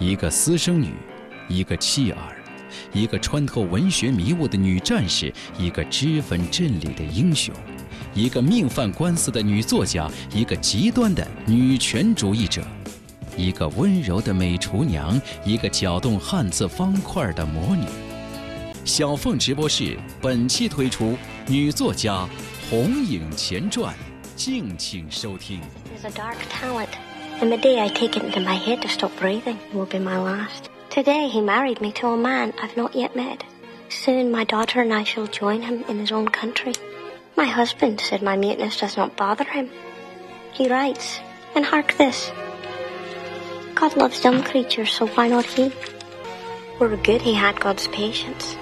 一个私生女，一个弃儿，一个穿透文学迷雾的女战士，一个脂粉镇里的英雄，一个命犯官司的女作家，一个极端的女权主义者，一个温柔的美厨娘，一个搅动汉字方块的魔女。小凤直播室本期推出女作家《红影前传》，敬请收听。There's a dark talent. And the day I take it into my head to stop breathing will be my last. Today he married me to a man I've not yet met. Soon my daughter and I shall join him in his own country. My husband said my muteness does not bother him. He writes, and hark this. God loves dumb creatures, so why not he? Were it good he had God's patience.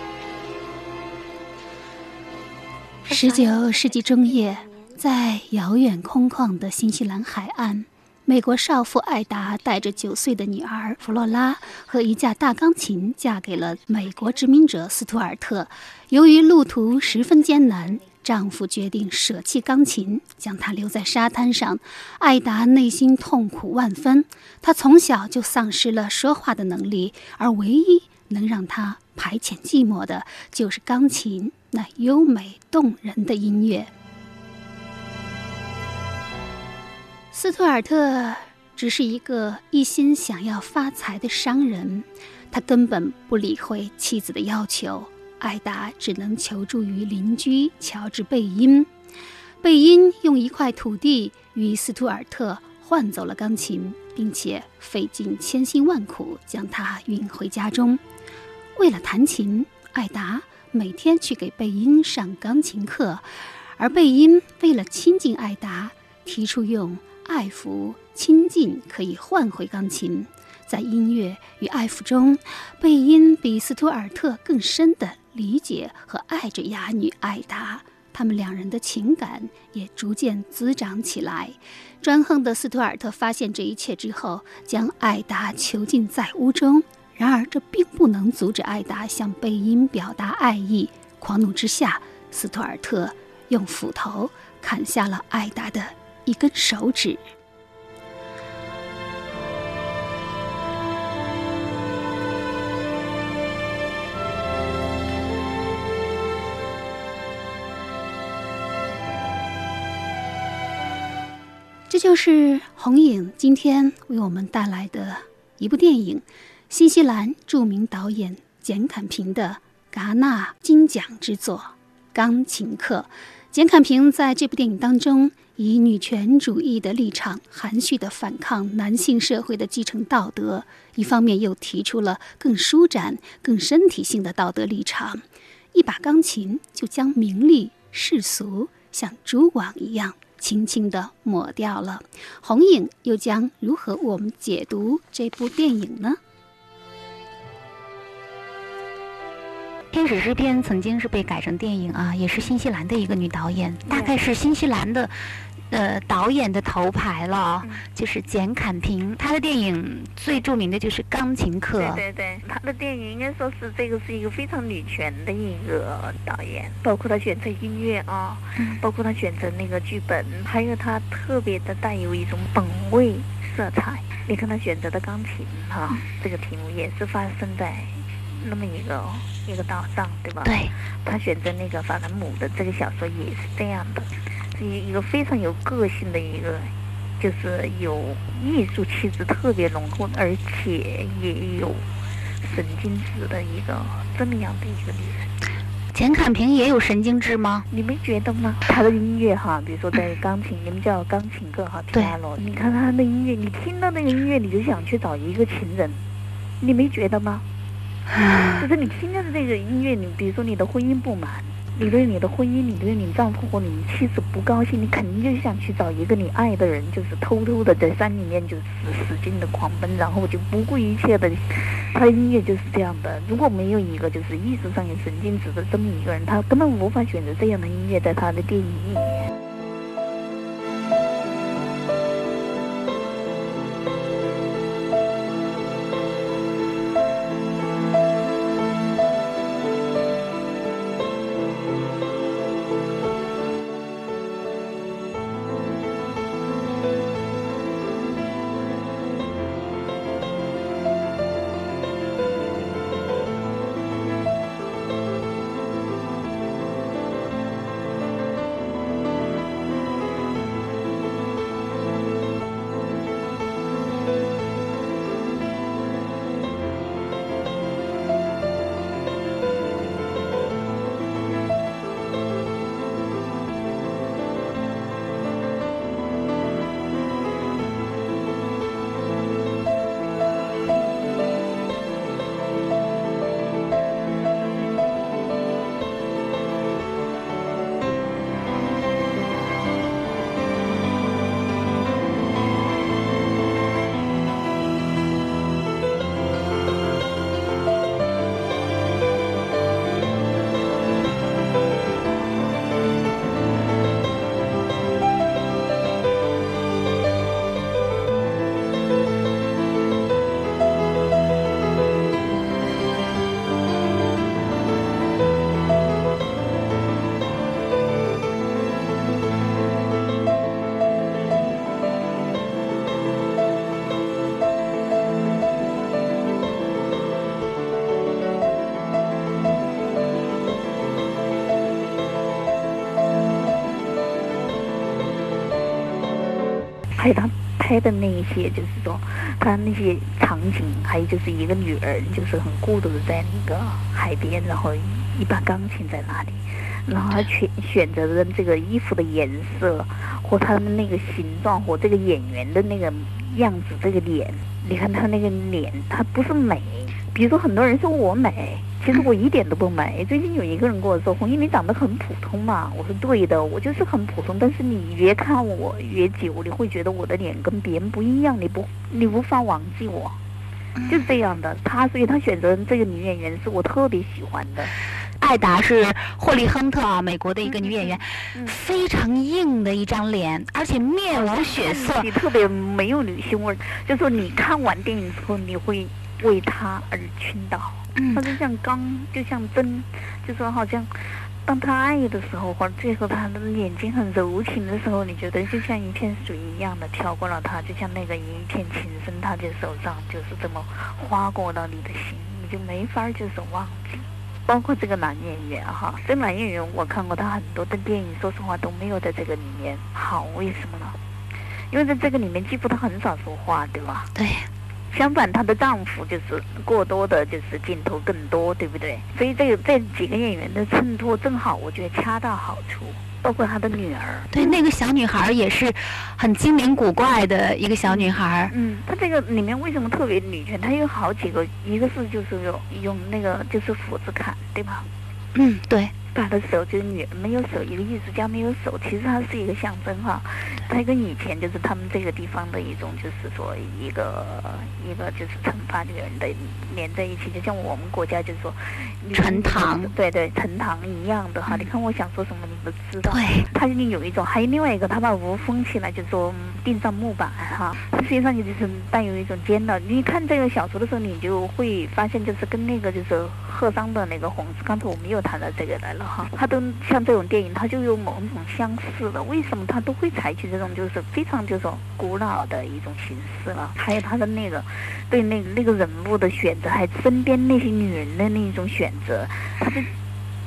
十九世纪中叶，在遥远空旷的新西兰海岸， 美国少妇艾达带着九岁的女儿弗洛拉和一架大钢琴嫁给了美国殖民者斯图尔特。由于路途十分艰难，丈夫决定舍弃钢琴，将她留在沙滩上。艾达内心痛苦万分，她从小就丧失了说话的能力，而唯一能让她排遣寂寞的就是钢琴那优美动人的音乐。斯图尔特只是一个一心想要发财的商人，他根本不理会妻子的要求。艾达只能求助于邻居乔治·贝因。贝因用一块土地与斯图尔特换走了钢琴，并且费尽千辛万苦将它运回家中。为了弹琴，艾达每天去给贝因上钢琴课，而贝因为了亲近艾达，提出用。爱抚、亲近可以换回钢琴。在音乐与爱抚中，贝因比斯图尔特更深地理解和爱着哑女艾达。他们两人的情感也逐渐滋长起来。专横的斯图尔特发现这一切之后，将艾达囚禁在屋中。然而，这并不能阻止艾达向贝因表达爱意。狂怒之下，斯图尔特用斧头砍下了艾达的。一根手指。这就是红影今天为我们带来的一部电影——新西兰著名导演简·坎平的戛纳金奖之作《钢琴课》。简·坎平在这部电影当中。以女权主义的立场，含蓄地反抗男性社会的继承道德，一方面又提出了更舒展、更身体性的道德立场。一把钢琴就将名利世俗像蛛网一样轻轻地抹掉了。红影又将如何我们解读这部电影呢？《天使之篇》曾经是被改成电影啊，也是新西兰的一个女导演，大概是新西兰的。呃，导演的头牌了，就是简·坎平。他的电影最著名的就是《钢琴课》。对对对，他的电影应该说是这个是一个非常女权的一个导演，包括他选择音乐啊，包括他选择那个剧本，还有他特别的带有一种本位色彩。你看他选择的钢琴哈，这个题目也是发生在那么一个一个岛上，对吧？对。他选择那个法兰姆的这个小说也是这样的。是一一个非常有个性的一个，就是有艺术气质特别浓厚，而且也有神经质的一个这么样的一个女人。钱坎平也有神经质吗？你没觉得吗？他的音乐哈，比如说在钢琴，你们叫钢琴课哈，piano。你看他的音乐，你听到那个音乐，你就想去找一个情人，你没觉得吗？就是你听到的这个音乐，你比如说你的婚姻不满。你对你的婚姻，你对你丈夫或你妻子不高兴，你肯定就想去找一个你爱的人，就是偷偷的在山里面就使使劲的狂奔，然后就不顾一切的。他的音乐就是这样的。如果没有一个就是意识上有神经质的这么一个人，他根本无法选择这样的音乐在他的电影里面。的那一些，就是说他那些场景，还有就是一个女儿，就是很孤独的在那个海边，然后一把钢琴在那里，然后他选选择的这个衣服的颜色，或他的那个形状，或这个演员的那个样子，这个脸，你看他那个脸，他不是美。比如说很多人说我美。其实我一点都不美。最近有一个人跟我说：“红衣，你长得很普通嘛。”我说：“对的，我就是很普通。但是你越看我越久，你会觉得我的脸跟别人不一样，你不，你无法忘记我，就是这样的。他，所以他选择这个女演员是我特别喜欢的。艾达是霍利亨特啊，美国的一个女演员，非常硬的一张脸，而且面无血色，你特别没有女性味。就说你看完电影之后，你会为她而倾倒。他就像钢，就像针，就说好像，当他爱的时候，或者最后他的眼睛很柔情的时候，你觉得就像一片水一样的飘过了他，就像那个一片情深，他的手上就是这么划过了你的心，你就没法就是忘记。包括这个男演员哈，这男演员我看过他很多的电影，说实话都没有在这个里面好，为什么呢？因为在这个里面几乎他很少说话，对吧？对。相反，她的丈夫就是过多的，就是镜头更多，对不对？所以这个这几个演员的衬托正好，我觉得恰到好处。包括她的女儿，对那个小女孩也是很精灵古怪的一个小女孩。嗯，她这个里面为什么特别女权？她有好几个，一个是就是用用那个就是斧子砍，对吧？嗯，对。他的手就是女没有手，一个艺术家没有手，其实它是一个象征哈。它跟以前就是他们这个地方的一种，就是说一个一个就是惩罚这个人的连在一起，就像我们国家就是说陈塘，对对陈塘一样的哈。你看我想说什么，你都知道。对，它就有一种，还有另外一个，他把屋封起来，就是说钉上木板哈。它实际上就是带有一种尖的。你看这个小说的时候，你就会发现，就是跟那个就是鹤商的那个红字，刚才我们又谈到这个来了。哈，他都像这种电影，他就有某种相似的。为什么他都会采取这种就是非常就是古老的一种形式了？还有他的那个对那那个人物的选择，还身边那些女人的那一种选择，他是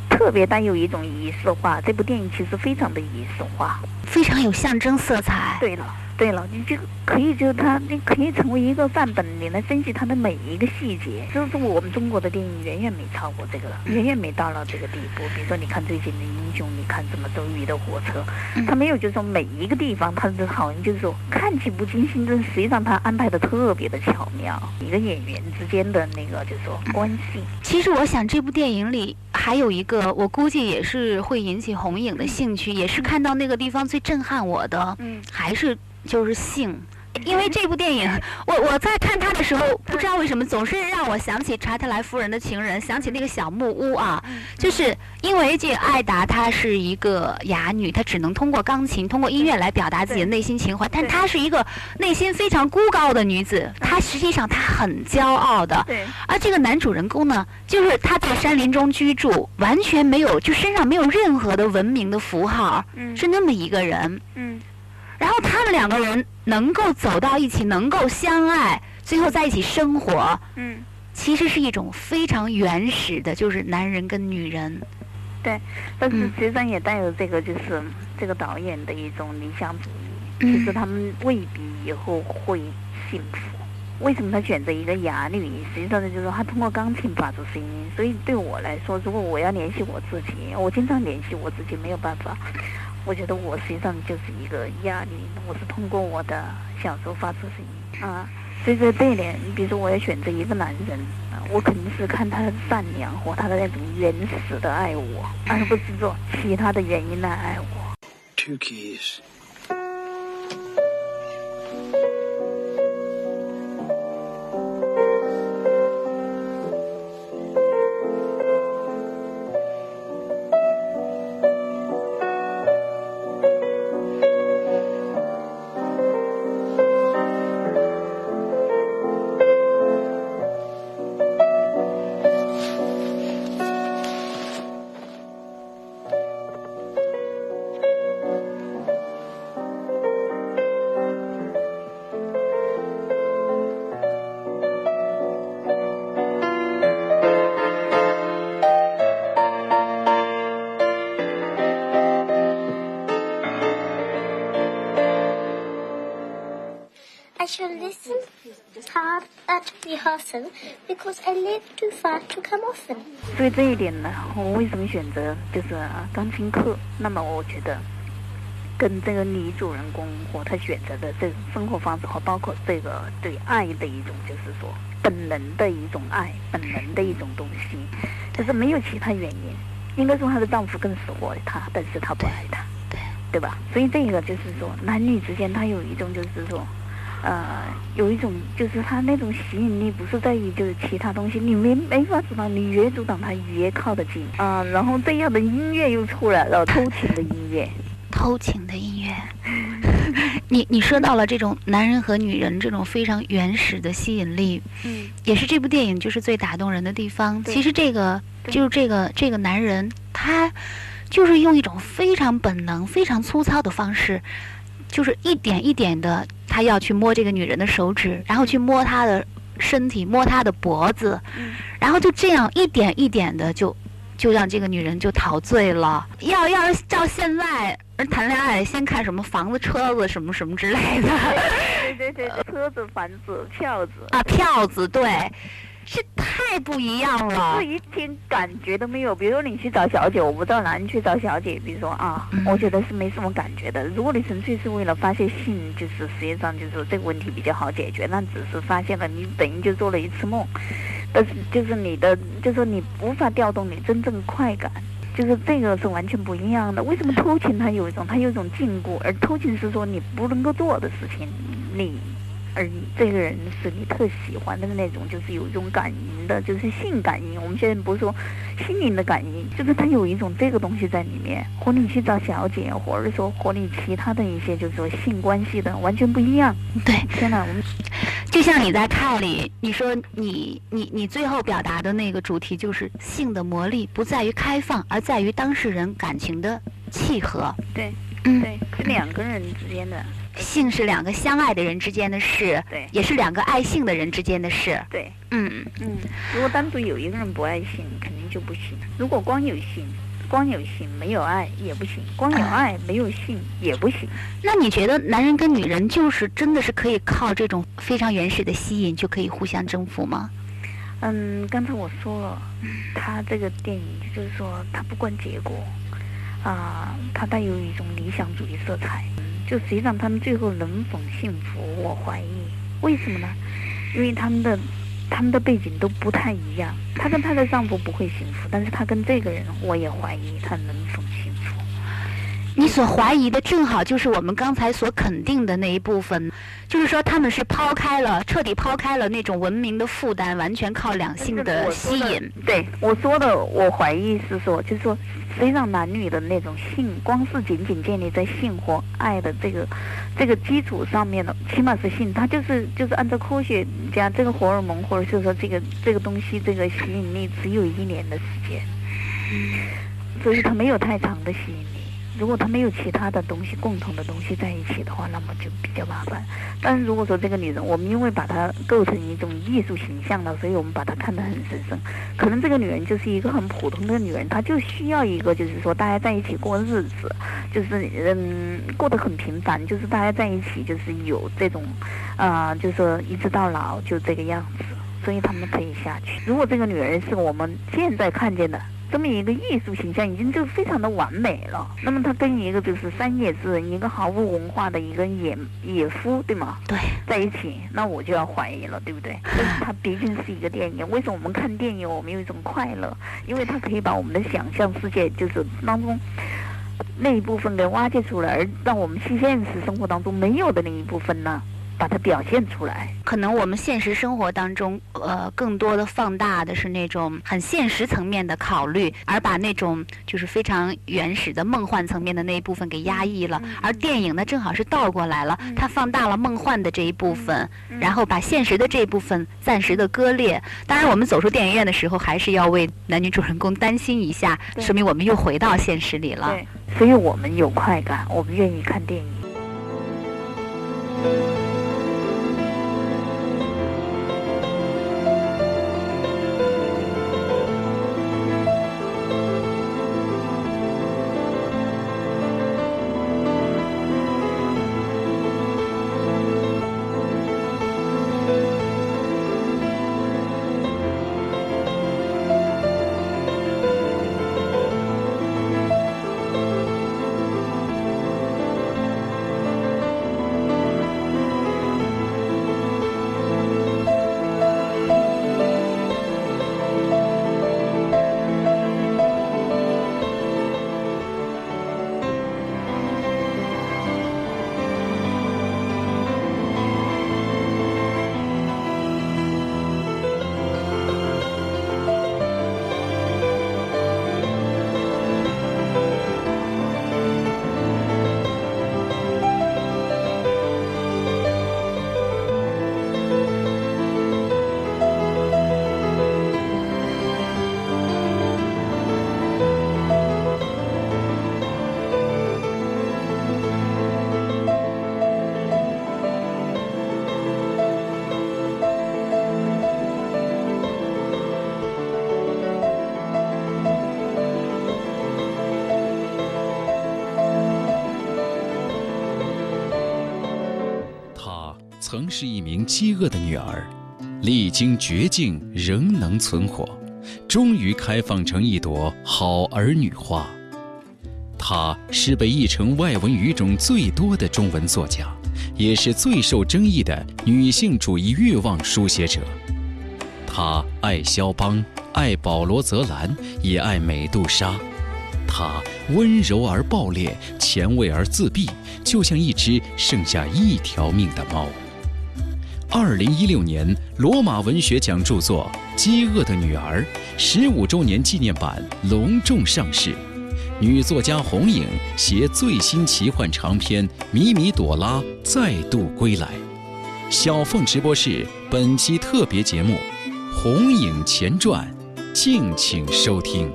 特别带有一种仪式化。这部电影其实非常的仪式化，非常有象征色彩。对了。对了，你就可以，就是他，你可以成为一个范本，你来分析他的每一个细节。就是我们中国的电影远远没超过这个，远远没到了这个地步。比如说，你看最近的英雄，你看什么周瑜的火车，他没有，就是说每一个地方，他是好像就是说看起不精心，但实际上他安排的特别的巧妙。一个演员之间的那个就是说关系。其实我想，这部电影里还有一个，我估计也是会引起红影的兴趣，也是看到那个地方最震撼我的，嗯，还是。就是性。因为这部电影，我我在看它的时候，不知道为什么总是让我想起查特莱夫人的情人，想起那个小木屋啊。就是因为这艾达她是一个哑女，她只能通过钢琴、通过音乐来表达自己的内心情怀。但她是一个内心非常孤高的女子，她实际上她很骄傲的。对。而这个男主人公呢，就是他在山林中居住，完全没有，就身上没有任何的文明的符号，是那么一个人。嗯。然后他们两个人能够走到一起，能够相爱，最后在一起生活，嗯，其实是一种非常原始的，就是男人跟女人。对，但是实际上也带有这个，就是这个导演的一种理想主义。其实他们未必以后会幸福。为什么他选择一个哑女？实际上呢，就是说他通过钢琴发出声音。所以对我来说，如果我要联系我自己，我经常联系我自己，没有办法。我觉得我实际上就是一个压力，我是通过我的小说发出声音啊。所以说这一点，你比如说我要选择一个男人啊，我肯定是看他的善良和他的那种原始的爱我，而不是说其他的原因来爱我。Two keys. Because I live too far to come often. 所以这一点呢，我为什么选择就是钢琴课？那么我觉得，跟这个女主人公和她选择的这种生活方式和包括这个对爱的一种，就是说本能的一种爱，本能的一种东西，就是没有其他原因。应该说她的丈夫更适合她，但是她不爱他，对对吧？所以这个就是说男女之间，他有一种就是说。呃，有一种就是他那种吸引力，不是在于就是其他东西，你没没法阻挡，你越阻挡他越靠得近啊。然后这样的音乐又出来了，偷情的音乐，偷情的音乐。你你说到了这种男人和女人这种非常原始的吸引力，嗯，也是这部电影就是最打动人的地方。其实这个就是这个这个男人，他就是用一种非常本能、非常粗糙的方式，就是一点一点的。他要去摸这个女人的手指，然后去摸她的身体，摸她的脖子，然后就这样一点一点的就，就让这个女人就陶醉了。要要是照现在谈恋爱，先看什么房子、车子什么什么之类的。对对对，车子、房子、票子啊，票子对。这太不一样了，这一点感觉都没有。比如说你去找小姐，我不知道哪里去找小姐。比如说啊，我觉得是没什么感觉的。如果你纯粹是为了发泄性，就是实际上就是说这个问题比较好解决。那只是发现了，你等于就做了一次梦，但是就是你的，就是说你无法调动你真正的快感，就是这个是完全不一样的。为什么偷情它有一种，它有一种禁锢，而偷情是说你不能够做的事情，你。而你这个人是你特喜欢的那种，就是有一种感应的，就是性感应。我们现在不是说心灵的感应，就是它有一种这个东西在里面，和你去找小姐，或者说和你其他的一些就是说性关系的完全不一样。对，天哪，我们就像你在看里，你说你你你最后表达的那个主题就是性的魔力不在于开放，而在于当事人感情的契合。对，嗯，对，是两个人之间的。性是两个相爱的人之间的事，对，也是两个爱性的人之间的事，对，嗯嗯。如果单独有一个人不爱性，肯定就不行。如果光有性，光有性没有爱也不行，光有爱没有性也不行。那你觉得男人跟女人就是真的是可以靠这种非常原始的吸引就可以互相征服吗？嗯，刚才我说了，他这个电影就是说他不管结果，啊，他带有一种理想主义色彩。就实际上他们最后能否幸福，我怀疑。为什么呢？因为他们的他们的背景都不太一样。她跟她的丈夫不会幸福，但是她跟这个人，我也怀疑她能否。你所怀疑的正好就是我们刚才所肯定的那一部分，就是说他们是抛开了，彻底抛开了那种文明的负担，完全靠两性的吸引。对我说的，我怀疑是说，就是说。实际上，男女的那种性，光是仅仅建立在性或爱的这个这个基础上面的，起码是性，它就是就是按照科学家这个荷尔蒙或者就是说这个这个东西这个吸引力只有一年的时间，所以它没有太长的吸引力。如果他没有其他的东西共同的东西在一起的话，那么就比较麻烦。但是如果说这个女人，我们因为把她构成一种艺术形象了，所以我们把她看得很神圣。可能这个女人就是一个很普通的女人，她就需要一个，就是说大家在一起过日子，就是嗯过得很平凡，就是大家在一起就是有这种，啊，就是说一直到老就这个样子，所以他们可以下去。如果这个女人是我们现在看见的。这么一个艺术形象已经就非常的完美了。那么他跟一个就是山野之人，一个毫无文化的一个野野夫，对吗？对，在一起，那我就要怀疑了，对不对？他毕竟是一个电影，为什么我们看电影我们有一种快乐？因为它可以把我们的想象世界就是当中那一部分给挖掘出来，而让我们去现实生活当中没有的那一部分呢？把它表现出来。可能我们现实生活当中，呃，更多的放大的是那种很现实层面的考虑，而把那种就是非常原始的梦幻层面的那一部分给压抑了。而电影呢，正好是倒过来了，它放大了梦幻的这一部分，然后把现实的这一部分暂时的割裂。当然，我们走出电影院的时候，还是要为男女主人公担心一下，说明我们又回到现实里了。对，所以我们有快感，我们愿意看电影。是一名饥饿的女儿，历经绝境仍能存活，终于开放成一朵好儿女花。她是被译成外文语种最多的中文作家，也是最受争议的女性主义欲望书写者。她爱肖邦，爱保罗·泽兰，也爱美杜莎。她温柔而暴烈，前卫而自闭，就像一只剩下一条命的猫。二零一六年，罗马文学奖著作《饥饿的女儿》十五周年纪念版隆重上市。女作家红影携最新奇幻长篇《米米朵拉》再度归来。小凤直播室本期特别节目《红影前传》，敬请收听。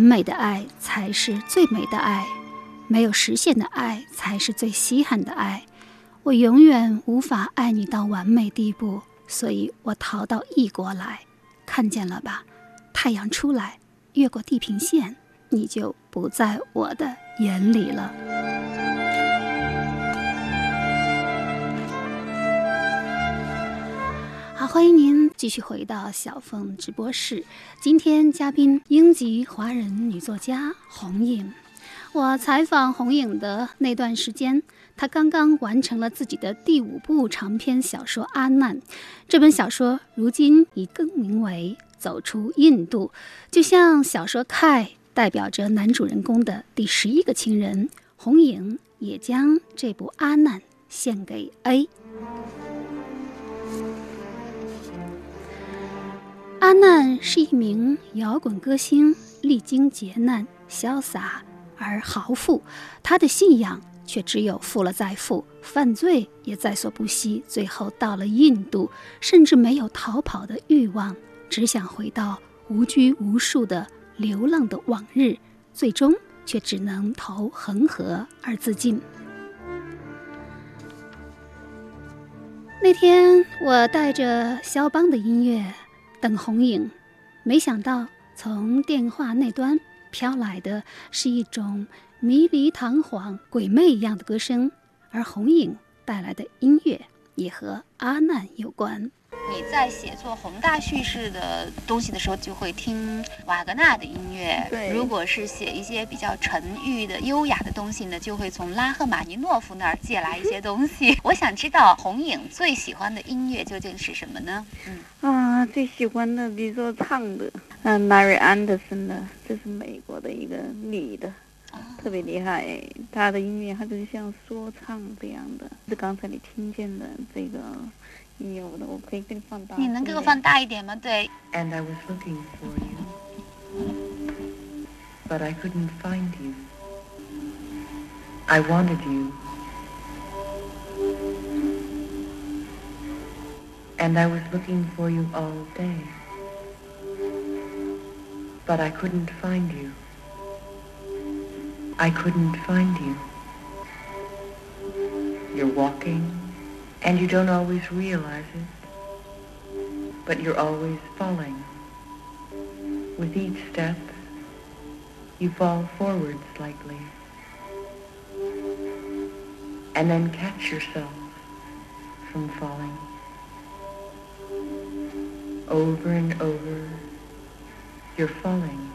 完美的爱才是最美的爱，没有实现的爱才是最稀罕的爱。我永远无法爱你到完美地步，所以我逃到异国来。看见了吧，太阳出来，越过地平线，你就不在我的眼里了。欢迎您继续回到小凤直播室。今天嘉宾英籍华人女作家红影。我采访红影的那段时间，她刚刚完成了自己的第五部长篇小说《阿难》。这本小说如今已更名为《走出印度》，就像小说 K 代表着男主人公的第十一个亲人，红影也将这部《阿难》献给 A。阿难是一名摇滚歌星，历经劫难，潇洒而豪富。他的信仰却只有富了再富，犯罪也在所不惜。最后到了印度，甚至没有逃跑的欲望，只想回到无拘无束的流浪的往日。最终却只能投恒河而自尽。那天，我带着肖邦的音乐。等红影，没想到从电话那端飘来的是一种迷离堂皇、鬼魅一样的歌声，而红影带来的音乐也和阿难有关。你在写作宏大叙事的东西的时候，就会听瓦格纳的音乐；对，如果是写一些比较沉郁的、优雅的东西呢，就会从拉赫玛尼诺夫那儿借来一些东西。我想知道红影最喜欢的音乐究竟是什么呢？嗯啊，最喜欢的，比如说唱的，嗯，Mary Anderson 的，这是美国的一个女的，特别厉害。她的音乐，她就像说唱这样的。是刚才你听见的这个。有的，我可以给你放大。你能给我放大一点吗？对。And I was looking for you, but I couldn't find you. I wanted you, and I was looking for you all day, but I couldn't find you. I couldn't find you. You're walking and you don't always realize it, but you're always falling. With each step, you fall forward slightly, and then catch yourself from falling. Over and over, you're falling.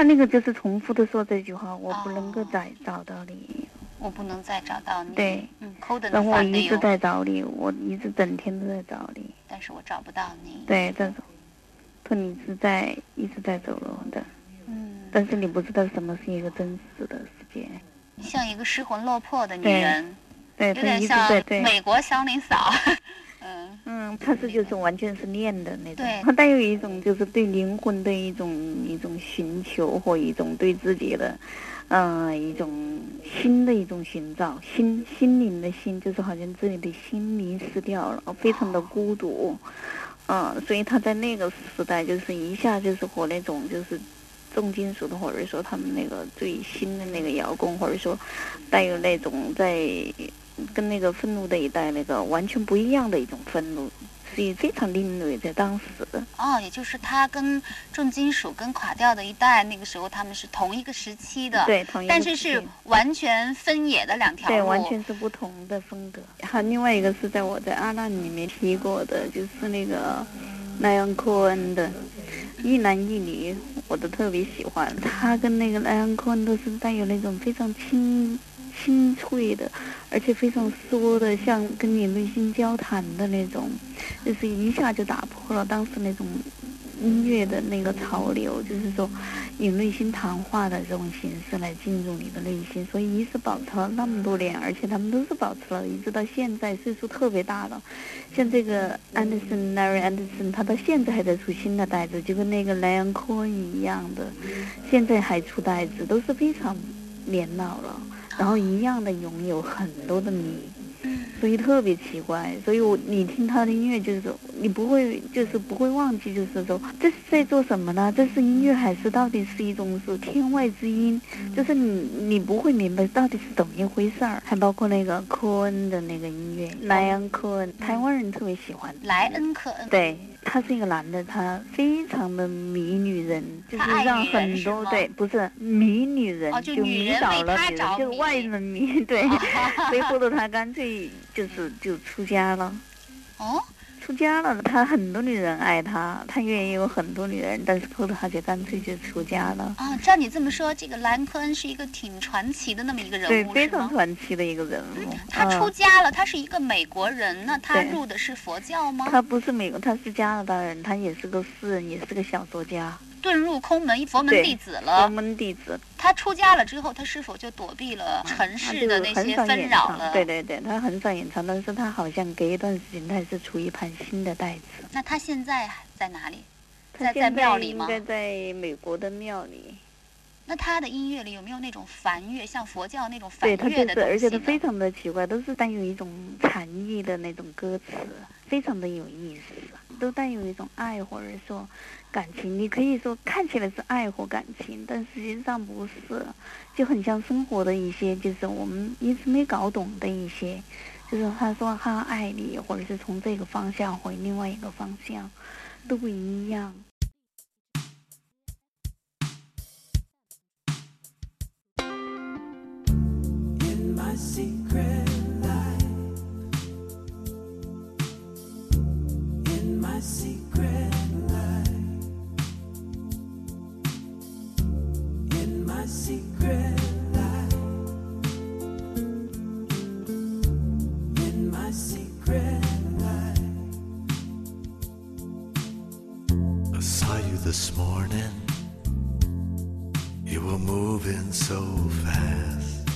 他那个就是重复的说这句话，我不能够再找到你。我不能再找到你。对，嗯，抠的。然后我一直在找你，我一直整天都在找你。但是我找不到你。对，但是，说你是在一直在走路的。嗯。但是你不知道什么是一个真实的世界。像一个失魂落魄的女人。对，有点像美国祥林嫂。嗯嗯，他是就是完全是练的那种，对，他带有一种就是对灵魂的一种一种寻求和一种对自己的。嗯，一种新的一种寻找，心心灵的心，就是好像自己的心迷失掉了，非常的孤独。嗯，所以他在那个时代，就是一下就是和那种就是重金属的，或者说他们那个最新的那个摇滚，或者说带有那种在跟那个愤怒的一代那个完全不一样的一种愤怒。所以非常另类，在当时。哦，也就是他跟重金属、跟垮掉的一代，那个时候他们是同一个时期的，对，同一个但是是完全分野的两条路，对，完全是不同的风格。还有另外一个是在我在阿难里面提过的，就是那个莱昂·科恩的一男一女，我都特别喜欢。他跟那个莱昂·科恩都是带有那种非常清。清脆的，而且非常说的，像跟你内心交谈的那种，就是一下就打破了当时那种音乐的那个潮流，就是说以内心谈话的这种形式来进入你的内心，所以一直保持了那么多年，而且他们都是保持了一直到现在，岁数特别大了。像这个 Anderson Larry Anderson，他到现在还在出新的袋子，就跟那个 Leon Cohen 一样的，现在还出袋子，都是非常年老了。然后一样的拥有很多的迷，所以特别奇怪。所以我你听他的音乐，就是说你不会，就是不会忘记，就是说这是在做什么呢？这是音乐还是到底是一种是天外之音？就是你你不会明白到底是怎么一回事儿。还包括那个科恩的那个音乐，莱恩科恩，台湾人特别喜欢。莱恩科恩，对。他是一个男的，他非常的迷女人，就是让很多对，不是迷女人，就迷倒了别人，就是外人迷，对，所以后头他干脆就是就出家了。哦。出家了，他很多女人爱他，他愿意有很多女人，但是后头他就干脆就出家了。啊，照你这么说，这个兰科恩是一个挺传奇的那么一个人物，对，非常传奇的一个人物。他出家了，他是一个美国人，那他入的是佛教吗？他不是美国，他是加拿大人，他也是个诗人，也是个小说家。遁入空门，一佛门弟子了。佛门弟子。他出家了之后，他是否就躲避了尘世的那些纷扰了？对对对，他很少演唱，但是他好像隔一段时间，他是出一盘新的袋子。那他现在在哪里？在在庙里吗？应该在美国的庙里。那他的音乐里有没有那种梵乐，像佛教那种梵乐的对，他就是，而且他非常的奇怪，都是带有一种禅意的那种歌词，非常的有意思，都带有一种爱或者说。感情，你可以说看起来是爱或感情，但实际上不是，就很像生活的一些，就是我们一直没搞懂的一些，就是他说他爱你，或者是从这个方向回另外一个方向，都不一样。This morning. You were moving so fast.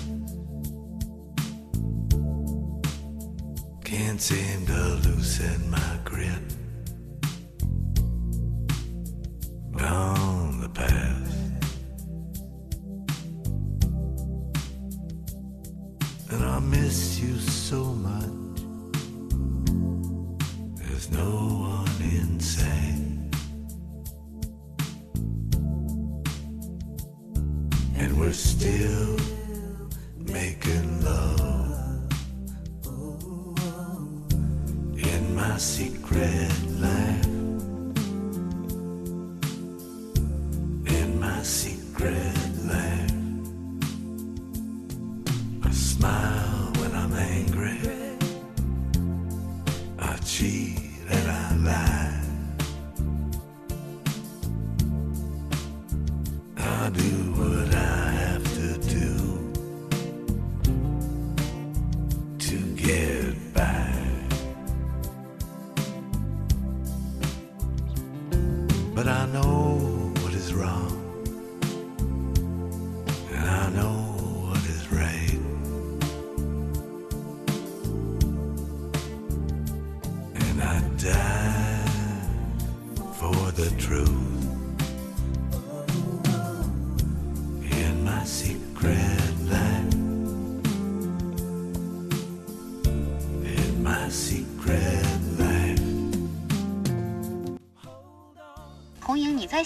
Can't seem to loosen my grip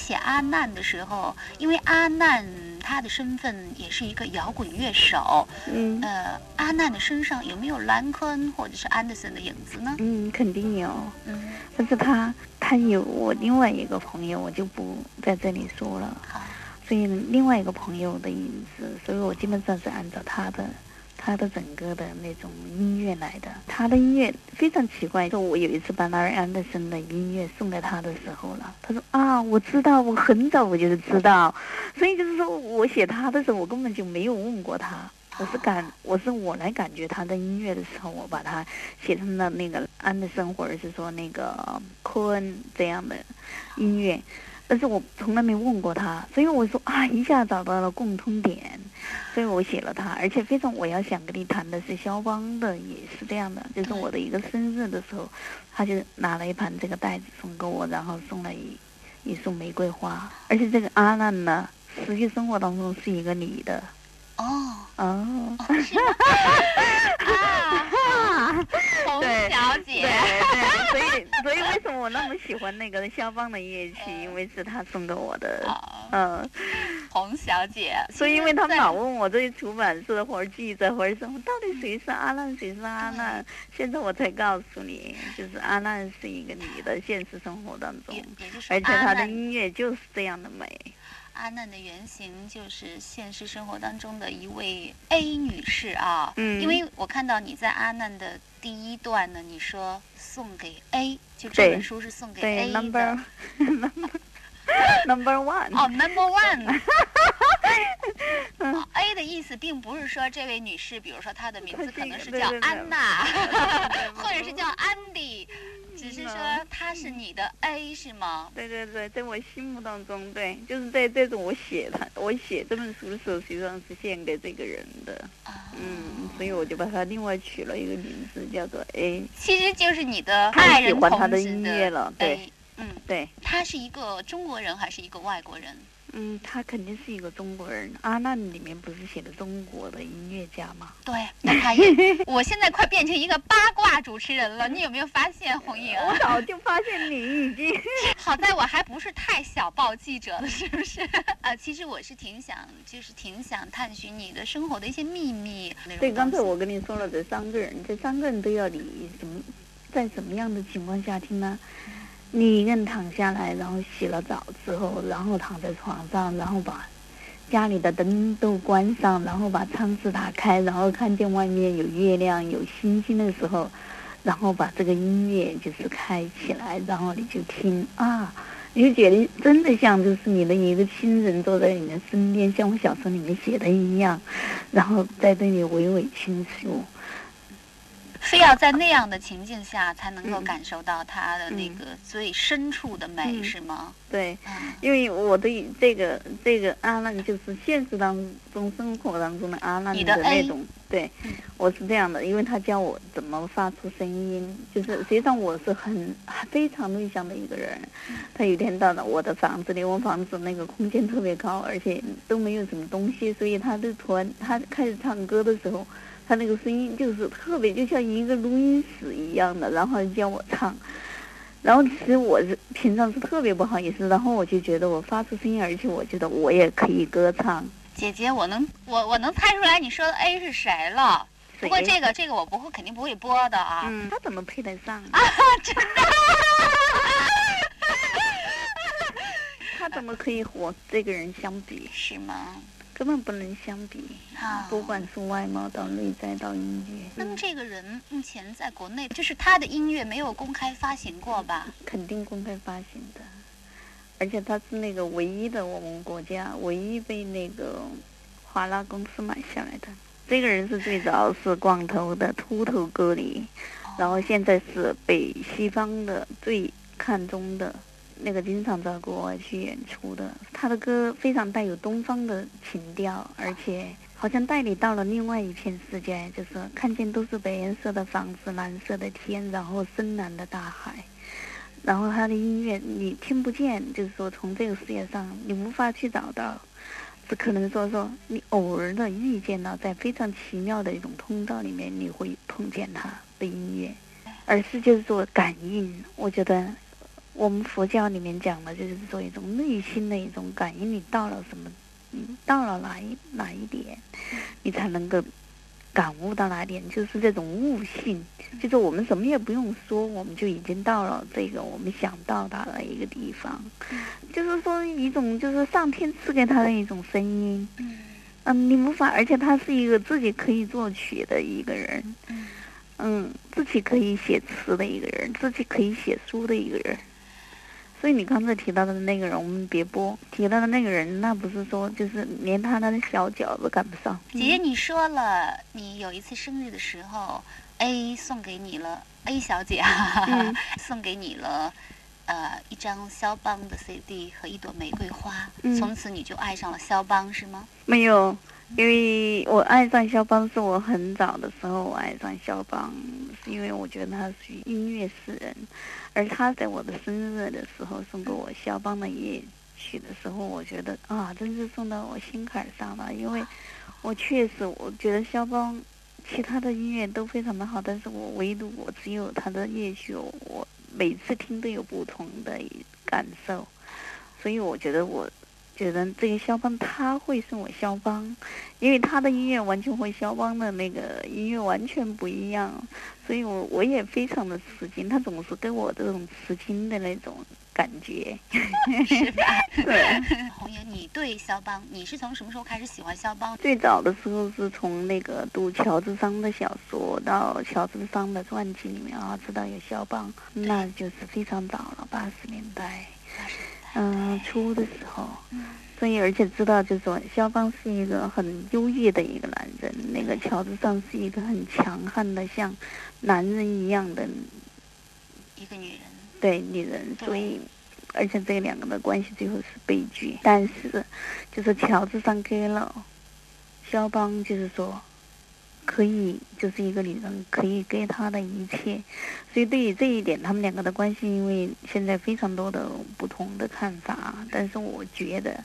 写阿难的时候，因为阿难他的身份也是一个摇滚乐手，嗯呃，阿难的身上有没有兰昆或者是安德森的影子呢？嗯，肯定有。嗯，但是他他有我另外一个朋友，我就不在这里说了。好，所以另外一个朋友的影子，所以我基本上是按照他的他的整个的那种音乐来的。他的音乐非常奇怪，就我有一次把拉尔安德森的音乐送给他的时候了，他说啊，我知道，我很早我就知道，所以就是说我写他的时候，我根本就没有问过他。我是感，我是我来感觉他的音乐的时候，我把它写成了那个安德森或者是说那个科恩这样的音乐，但是我从来没问过他，所以我说啊，一下找到了共通点，所以我写了他，而且非常我要想跟你谈的是肖邦的，也是这样的，就是我的一个生日的时候，他就拿了一盘这个袋子送给我，然后送了一一束玫瑰花，而且这个阿难呢，实际生活当中是一个女的。哦，哦，小姐，对，所以 所以为什么我那么喜欢那个肖邦的乐器？因为是他送给我的，啊，嗯，洪小姐，所以因为他们老问我这些出版社或者记者或者什么，到底谁是阿难，谁是阿难？现在我才告诉你，就是阿难是一个女的，现实生活当中而且她的音乐就是这样的美。阿难的原型就是现实生活当中的一位 A 女士啊，嗯因为我看到你在阿难的第一段呢，你说送给 A，就这本书是送给 A 的。，number number number one，哦，Number One。哦 A 的意思并不是说这位女士，比如说她的名字可能是叫安娜，或者是叫安迪，只是说她是你的 A 是吗？对对对，在我心目当中，对，就是在这种我写他，我写这本书的时候，实际上是献给这个人的，啊，嗯，所以我就把它另外取了一个名字，叫做 A。其实就是你的爱人同欢她的音乐了对。嗯，对，他是一个中国人还是一个外国人？嗯，他肯定是一个中国人。阿难里面不是写的中国的音乐家吗？对，那他也，我现在快变成一个八卦主持人了，你有没有发现，红影？我早就发现你已经 好在我还不是太小报记者了，是不是？呃，其实我是挺想，就是挺想探寻你的生活的一些秘密。对，刚才我跟你说了，这三个人，这三个人都要你什么，在什么样的情况下听呢？你一个人躺下来，然后洗了澡之后，然后躺在床上，然后把家里的灯都关上，然后把窗子打开，然后看见外面有月亮、有星星的时候，然后把这个音乐就是开起来，然后你就听啊，你就觉得真的像就是你的一个亲人坐在你的身边，像我小说里面写的一样，然后在这里娓娓倾诉。非要在那样的情境下才能够嗯感受到它的那个最深处的美，嗯是吗？对，嗯因为我对这个这个阿难就是现实当中生活当中的阿难你的那种，对嗯，我是这样的，因为他教我怎么发出声音，就是实际上我是很非常内向的一个人。他有一天到了我的房子里，我房子那个空间特别高，而且都没有什么东西，所以他就突然他开始唱歌的时候，他那个声音就是特别就像一个录音室一样的，然后叫我唱。然后其实我是平常是特别不好意思，然后我就觉得我发出声音，而且我觉得我也可以歌唱。姐姐，我能我我能猜出来你说的 A 是谁了。不过这个这个我不会肯定不会播的啊。嗯，他怎么配得上？啊，真的 他怎么可以和这个人相比？是吗？根本不能相比。啊不管是外貌到内在到音乐，那么这个人目前在国内，就是他的音乐没有公开发行过吧？肯定公开发行的，而且他是那个唯一的我们国家唯一被那个华纳公司买下来的。这个人是最早是光头的秃头歌里，然后现在是被西方的最看重的那个经常到国外去演出的。他的歌非常带有东方的情调，而且好像带你到了另外一片世界，就是看见都是白颜色的房子、蓝色的天，然后深蓝的大海。然后他的音乐你听不见，就是说从这个世界上你无法去找到，只可能说说你偶尔的遇见了，在非常奇妙的一种通道里面，你会碰见他的音乐，而是就是说感应。我觉得我们佛教里面讲的就是说一种内心的一种感应，你到了什么，你，到了哪一哪一点，你才能够感悟到哪点，就是这种悟性，就是我们什么也不用说，我们就已经到了这个我们想到达的一个地方，就是说一种就是上天赐给他的一种声音，嗯，你无法，而且他是一个自己可以作曲的一个人，嗯，自己可以写词的一个人，自己可以写书的一个人。所以你刚才提到的那个人，我们别播。提到的那个人，那不是说就是连他的小脚都赶不上。姐姐，你说了，你有一次生日的时候，A 送给你了，A 小姐啊，送给你了，呃，一张肖邦的 CD 和一朵玫瑰花。从此你就爱上了肖邦，是吗？没有。因为我爱上肖邦是我很早的时候，我爱上肖邦，是因为我觉得他属于音乐诗人，而他在我的生日的时候送给我肖邦的夜曲的时候，我觉得啊，真是送到我心坎上了。因为，我确实我觉得肖邦其他的音乐都非常的好，但是我唯独我只有他的夜曲，我每次听都有不同的感受，所以我觉得我。觉得这个肖邦他会是我肖邦，因为他的音乐完全和肖邦的那个音乐完全不一样，所以我我也非常的吃惊。他总是给我这种吃惊的那种感觉，是吧？对。红颜，你对肖邦，你是从什么时候开始喜欢肖邦？最早的时候是从那个读乔治桑的小说到乔治桑的传记里面啊，知道有肖邦，那就是非常早了，八十年代。嗯，初的时候，所以而且知道，就是说肖邦是一个很优越的一个男人，那个乔治桑是一个很强悍的，像男人一样的一个女人。对，女人。所以，而且这两个的关系最后是悲剧。但是，就是乔治桑给了肖邦，就是说。可以，就是一个女人可以给他的一切，所以对于这一点，他们两个的关系，因为现在非常多的不同的看法，但是我觉得，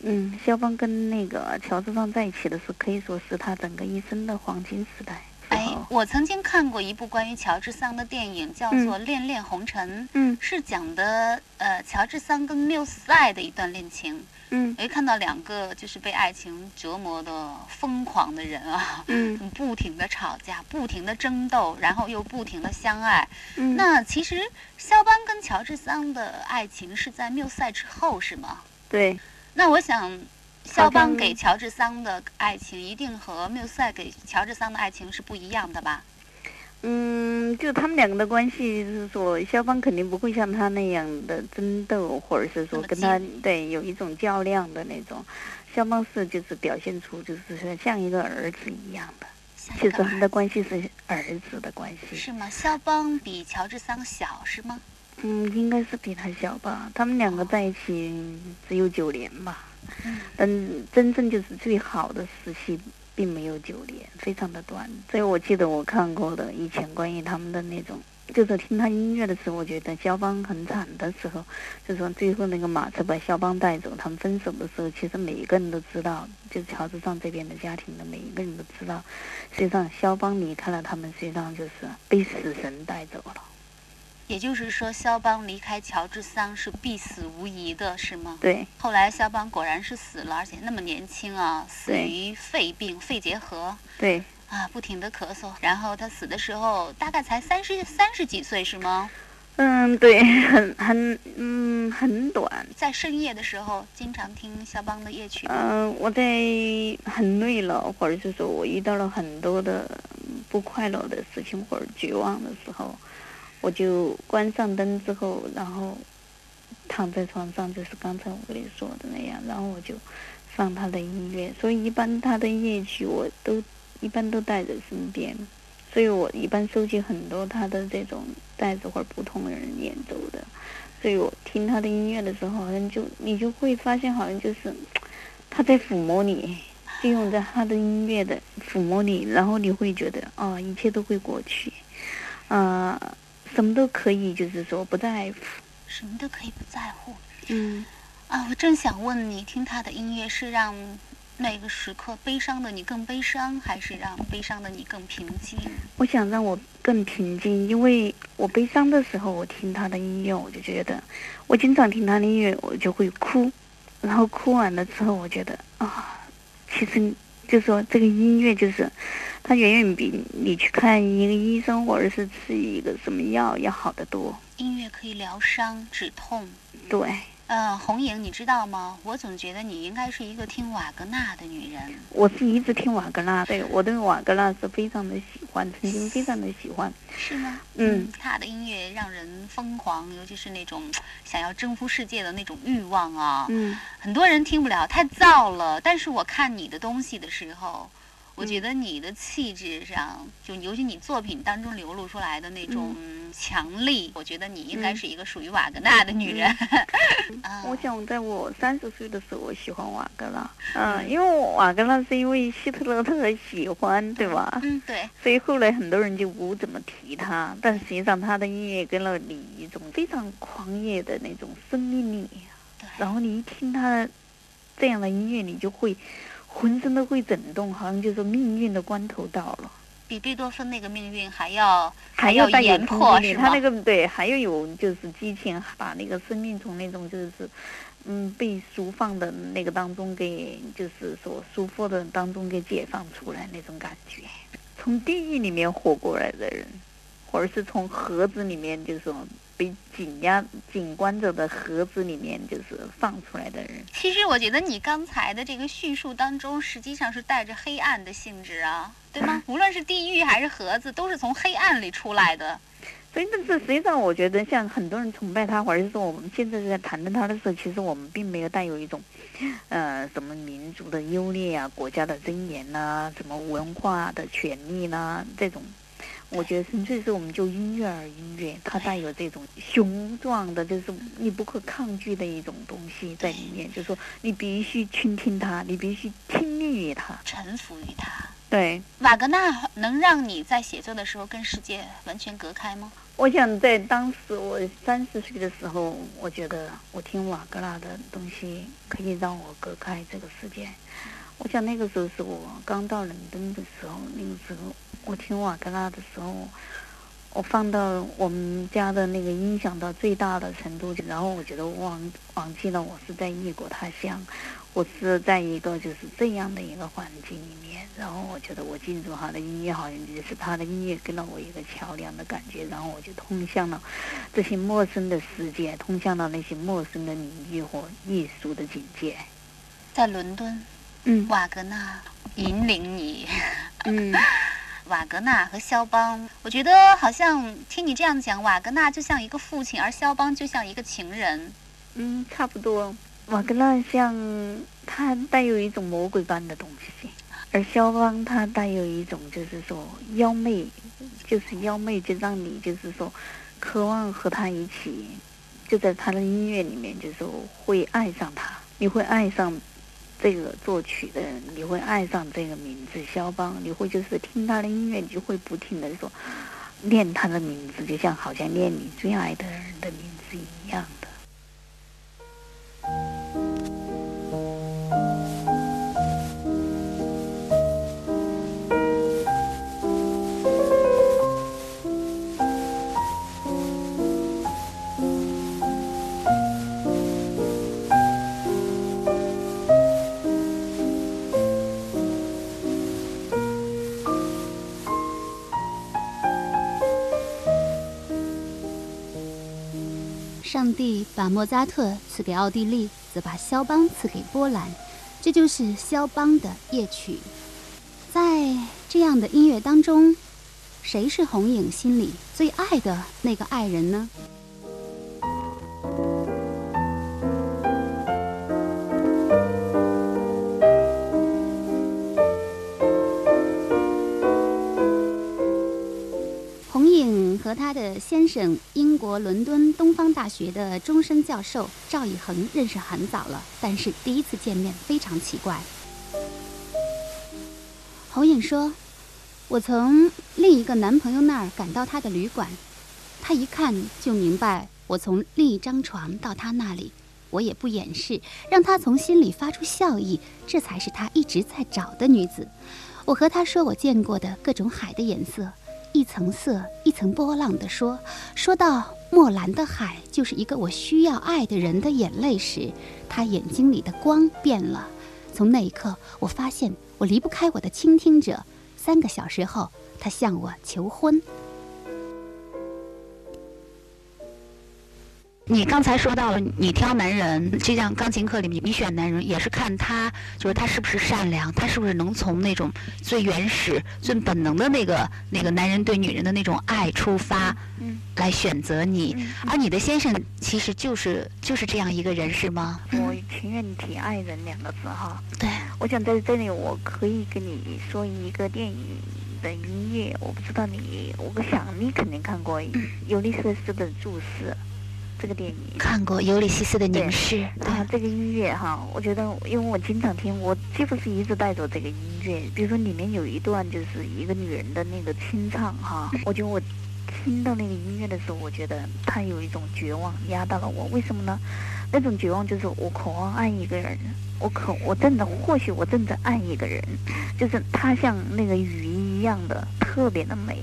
嗯，肖邦跟那个乔治桑在一起的是可以说是他整个一生的黄金时代。哎，我曾经看过一部关于乔治桑的电影，叫做《恋恋红尘》，嗯，是讲的呃乔治桑跟缪塞的一段恋情。嗯，我看到两个就是被爱情折磨的疯狂的人啊，嗯，不停的吵架，不停的争斗，然后又不停的相爱。嗯，那其实肖邦跟乔治桑的爱情是在缪塞之后，是吗？对。那我想。肖邦给乔治桑的爱情一定和缪塞给乔治桑的爱情是不一样的吧？嗯，就他们两个的关系就是说，肖邦肯定不会像他那样的争斗，或者是说跟他对有一种较量的那种。肖邦是就是表现出就是说像一个儿子一样的，其实他们的关系是儿子的关系。是吗？肖邦比乔治桑小是吗？嗯，应该是比他小吧。他们两个在一起只有九年吧。但真正就是最好的时期，并没有九年，非常的短。所以我记得我看过的以前关于他们的那种，就是听他音乐的时候，我觉得肖邦很惨的时候，就说最后那个马车把肖邦带走，他们分手的时候，其实每一个人都知道，就是乔治桑这边的家庭的每一个人都知道，实际上肖邦离开了他们，实际上就是被死神带走了。也就是说，肖邦离开乔治桑是必死无疑的，是吗？对。后来肖邦果然是死了，而且那么年轻啊，死于肺病、肺结核。对。啊，不停的咳嗽，然后他死的时候大概才三十三十几岁，是吗？嗯，对，很很嗯很短。在深夜的时候，经常听肖邦的夜曲。嗯，我在很累了，或者是说我遇到了很多的不快乐的事情或者绝望的时候。我就关上灯之后，然后躺在床上，就是刚才我跟你说的那样，然后我就放他的音乐。所以一般他的夜曲我都一般都带在身边，所以我一般收集很多他的这种带着或者不同的人演奏的。所以我听他的音乐的时候，好像就你就会发现，好像就是他在抚摸你，就用在他的音乐的抚摸你，然后你会觉得啊，一切都会过去，啊。什么都可以，就是说不在乎。什么都可以不在乎。嗯。啊，我正想问你，听他的音乐是让那个时刻悲伤的你更悲伤，还是让悲伤的你更平静？我想让我更平静，因为我悲伤的时候，我听他的音乐，我就觉得，我经常听他的音乐，我就会哭，然后哭完了之后，我觉得啊，其实就说这个音乐就是，它远远比你去看一个医生或者是吃一个什么药要好得多。音乐可以疗伤止痛。对。呃，红影，你知道吗？我总觉得你应该是一个听瓦格纳的女人。我是一直听瓦格纳，对我对瓦格纳是非常的喜欢，曾经非常的喜欢。是吗？嗯，他的音乐让人疯狂，尤其是那种想要征服世界的那种欲望啊。嗯，很多人听不了，太燥了。但是我看你的东西的时候。我觉得你的气质上，就尤其你作品当中流露出来的那种强力，我觉得你应该是一个属于瓦格纳的女人。我想在我三十岁的时候，我喜欢瓦格纳。嗯，因为瓦格纳是因为希特勒特别喜欢，对吧？嗯，对。所以后来很多人就不怎么提他，但实际上他的音乐给了你一种非常狂野的那种生命力。对。然后你一听他这样的音乐，你就会。浑身都会震动，好像就是命运的关头到了。比贝多芬那个命运还要还要严迫，是他那个对，还要有就是激情，把那个生命从那种就是嗯被舒放的那个当中给就是所束缚的当中给解放出来那种感觉。从地狱里面活过来的人，或者是从盒子里面就是说。被紧压、紧关着的盒子里面，就是放出来的人。其实我觉得你刚才的这个叙述当中，实际上是带着黑暗的性质啊，对吗？无论是地狱还是盒子，都是从黑暗里出来的。所以，这实际上我觉得，像很多人崇拜他，或者是说我们现在在谈论他的时候，其实我们并没有带有一种，呃，什么民族的优劣啊、国家的尊严呐、什么文化的权利呐这种。我觉得纯粹是我们就音乐而音乐，它带有这种雄壮的，就是你不可抗拒的一种东西在里面。就是说，你必须倾听它，你必须听命于它，臣服于它。对，瓦格纳能让你在写作的时候跟世界完全隔开吗？我想在当时我三十岁的时候，我觉得我听瓦格纳的东西可以让我隔开这个世界。我想那个时候是我刚到伦敦的时候，那个时候我听瓦格纳的时候，我放到我们家的那个音响到最大的程度，然后我觉得忘忘记了我是在异国他乡，我是在一个就是这样的一个环境里面，然后我觉得我进入他的音乐好像就是他的音乐跟了我一个桥梁的感觉，然后我就通向了这些陌生的世界，通向了那些陌生的领域和艺术的境界，在伦敦。嗯，瓦格纳引领你。嗯，瓦格纳和肖邦，我觉得好像听你这样讲，瓦格纳就像一个父亲，而肖邦就像一个情人。嗯，差不多。瓦格纳像他带有一种魔鬼般的东西，而肖邦他带有一种就是说妖媚，就是妖媚，就让你就是说渴望和他一起，就在他的音乐里面，就是说会爱上他，你会爱上。这个作曲的人，你会爱上这个名字肖邦，你会就是听他的音乐，你就会不停的说念他的名字，就像好像念你最爱的人的名字一样的。帝把莫扎特赐给奥地利，则把肖邦赐给波兰，这就是肖邦的夜曲。在这样的音乐当中，谁是红影心里最爱的那个爱人呢？和他的先生，英国伦敦东方大学的终身教授赵以恒认识很早了，但是第一次见面非常奇怪。侯颖说：“我从另一个男朋友那儿赶到他的旅馆，他一看就明白我从另一张床到他那里，我也不掩饰，让他从心里发出笑意，这才是他一直在找的女子。我和他说我见过的各种海的颜色，一层色一层波浪的说。说到墨兰的海，就是一个我需要爱的人的眼泪时，他眼睛里的光变了。从那一刻，我发现我离不开我的倾听者。三个小时后，他向我求婚。你刚才说到了，你挑男人，就像钢琴课里面，你选男人也是看他，就是他是不是善良，他是不是能从那种最原始、最本能的那个那个男人对女人的那种爱出发，嗯，来选择你。而你的先生其实就是就是这样一个人，是吗？我情愿提“爱人”两个字哈。对，我想在这里我可以跟你说一个电影的音乐，我不知道你，我想你肯定看过尤利瑟斯的注释。这个电影看过《尤里西斯的凝视》啊，这个音乐哈，我觉得，因为我经常听，我几乎是一直带着这个音乐。比如说里面有一段就是一个女人的那个清唱哈，我觉得我听到那个音乐的时候，我觉得她有一种绝望压到了我。为什么呢？那种绝望就是我渴望爱一个人，我渴，我真的，或许我正在爱一个人，就是她像那个鱼一样的特别的美，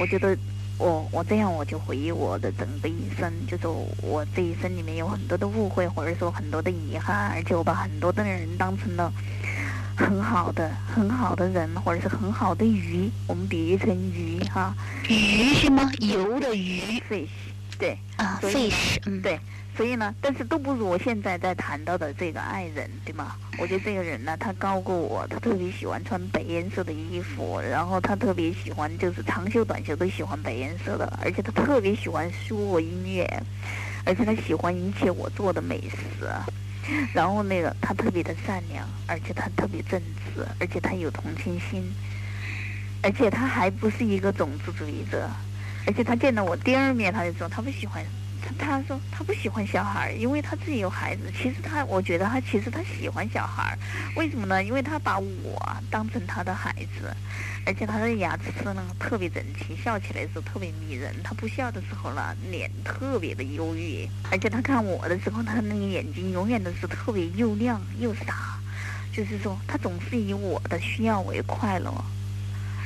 我觉得。我我这样我就回忆我的整个一生，就是我这一生里面有很多的误会，或者说很多的遗憾，而且我把很多的人当成了很好的、很好的人，或者是很好的鱼，我们比喻成鱼哈，鱼是吗？游的鱼，fish，对啊，fish，嗯，对。所以呢，但是都不如我现在在谈到的这个爱人，对吗？我觉得这个人呢，他高过我，他特别喜欢穿白颜色的衣服，然后他特别喜欢就是长袖短袖都喜欢白颜色的，而且他特别喜欢书和音乐，而且他喜欢一切我做的美食，然后那个他特别的善良，而且他特别正直，而且他有同情心，而且他还不是一个种族主义者，而且他见到我第二面他就说他不喜欢。他说他不喜欢小孩，因为他自己有孩子。其实他，我觉得他其实他喜欢小孩，为什么呢？因为他把我当成他的孩子，而且他的牙齿呢特别整齐，笑起来的时候特别迷人。他不笑的时候呢，脸特别的忧郁，而且他看我的时候，他那个眼睛永远都是特别又亮又傻，就是说他总是以我的需要为快乐。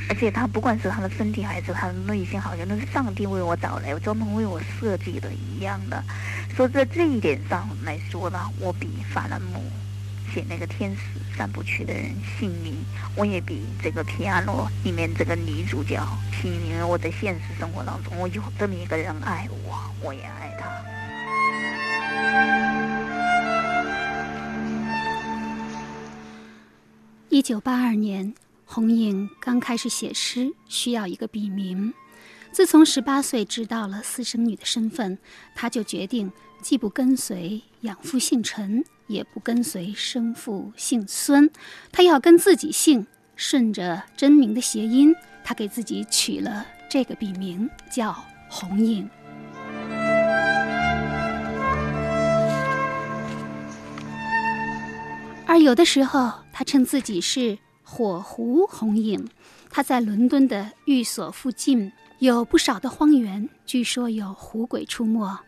而且他不管是他的身体还是他的内心，好像都是上帝为我找来，专门为我设计的一样的。说在这一点上来说呢，我比法兰姆写那个《天使三部曲》的人幸运，我也比这个《皮亚诺》里面这个女主角幸运。我在现实生活当中，我有这么一个人爱我，我也爱他。一九八二年。红影刚开始写诗，需要一个笔名。自从十八岁知道了私生女的身份，他就决定既不跟随养父姓陈，也不跟随生父姓孙，他要跟自己姓，顺着真名的谐音，他给自己取了这个笔名，叫红影。而有的时候，他称自己是。火狐红影，他在伦敦的寓所附近有不少的荒原，据说有狐鬼出没。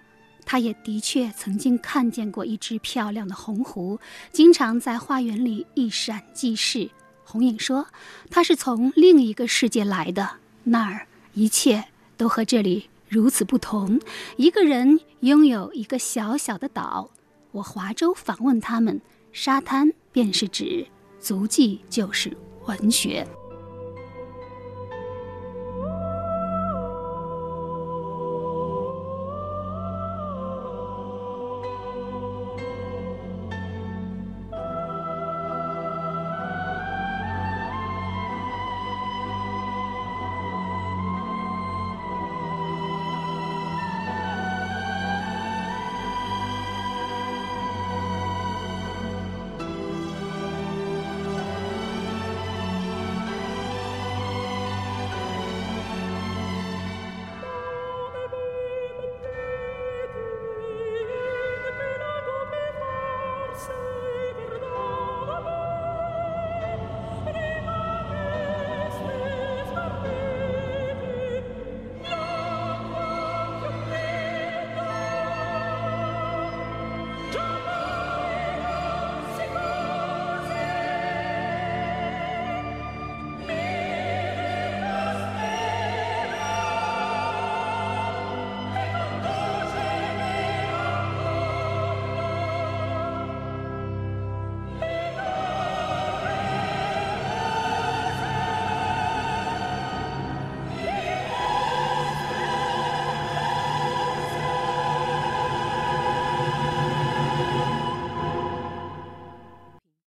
他也的确曾经看见过一只漂亮的红狐，经常在花园里一闪即逝。红影说，他是从另一个世界来的，那儿一切都和这里如此不同。一个人拥有一个小小的岛，我划舟访问他们，沙滩便是指。足迹就是文学。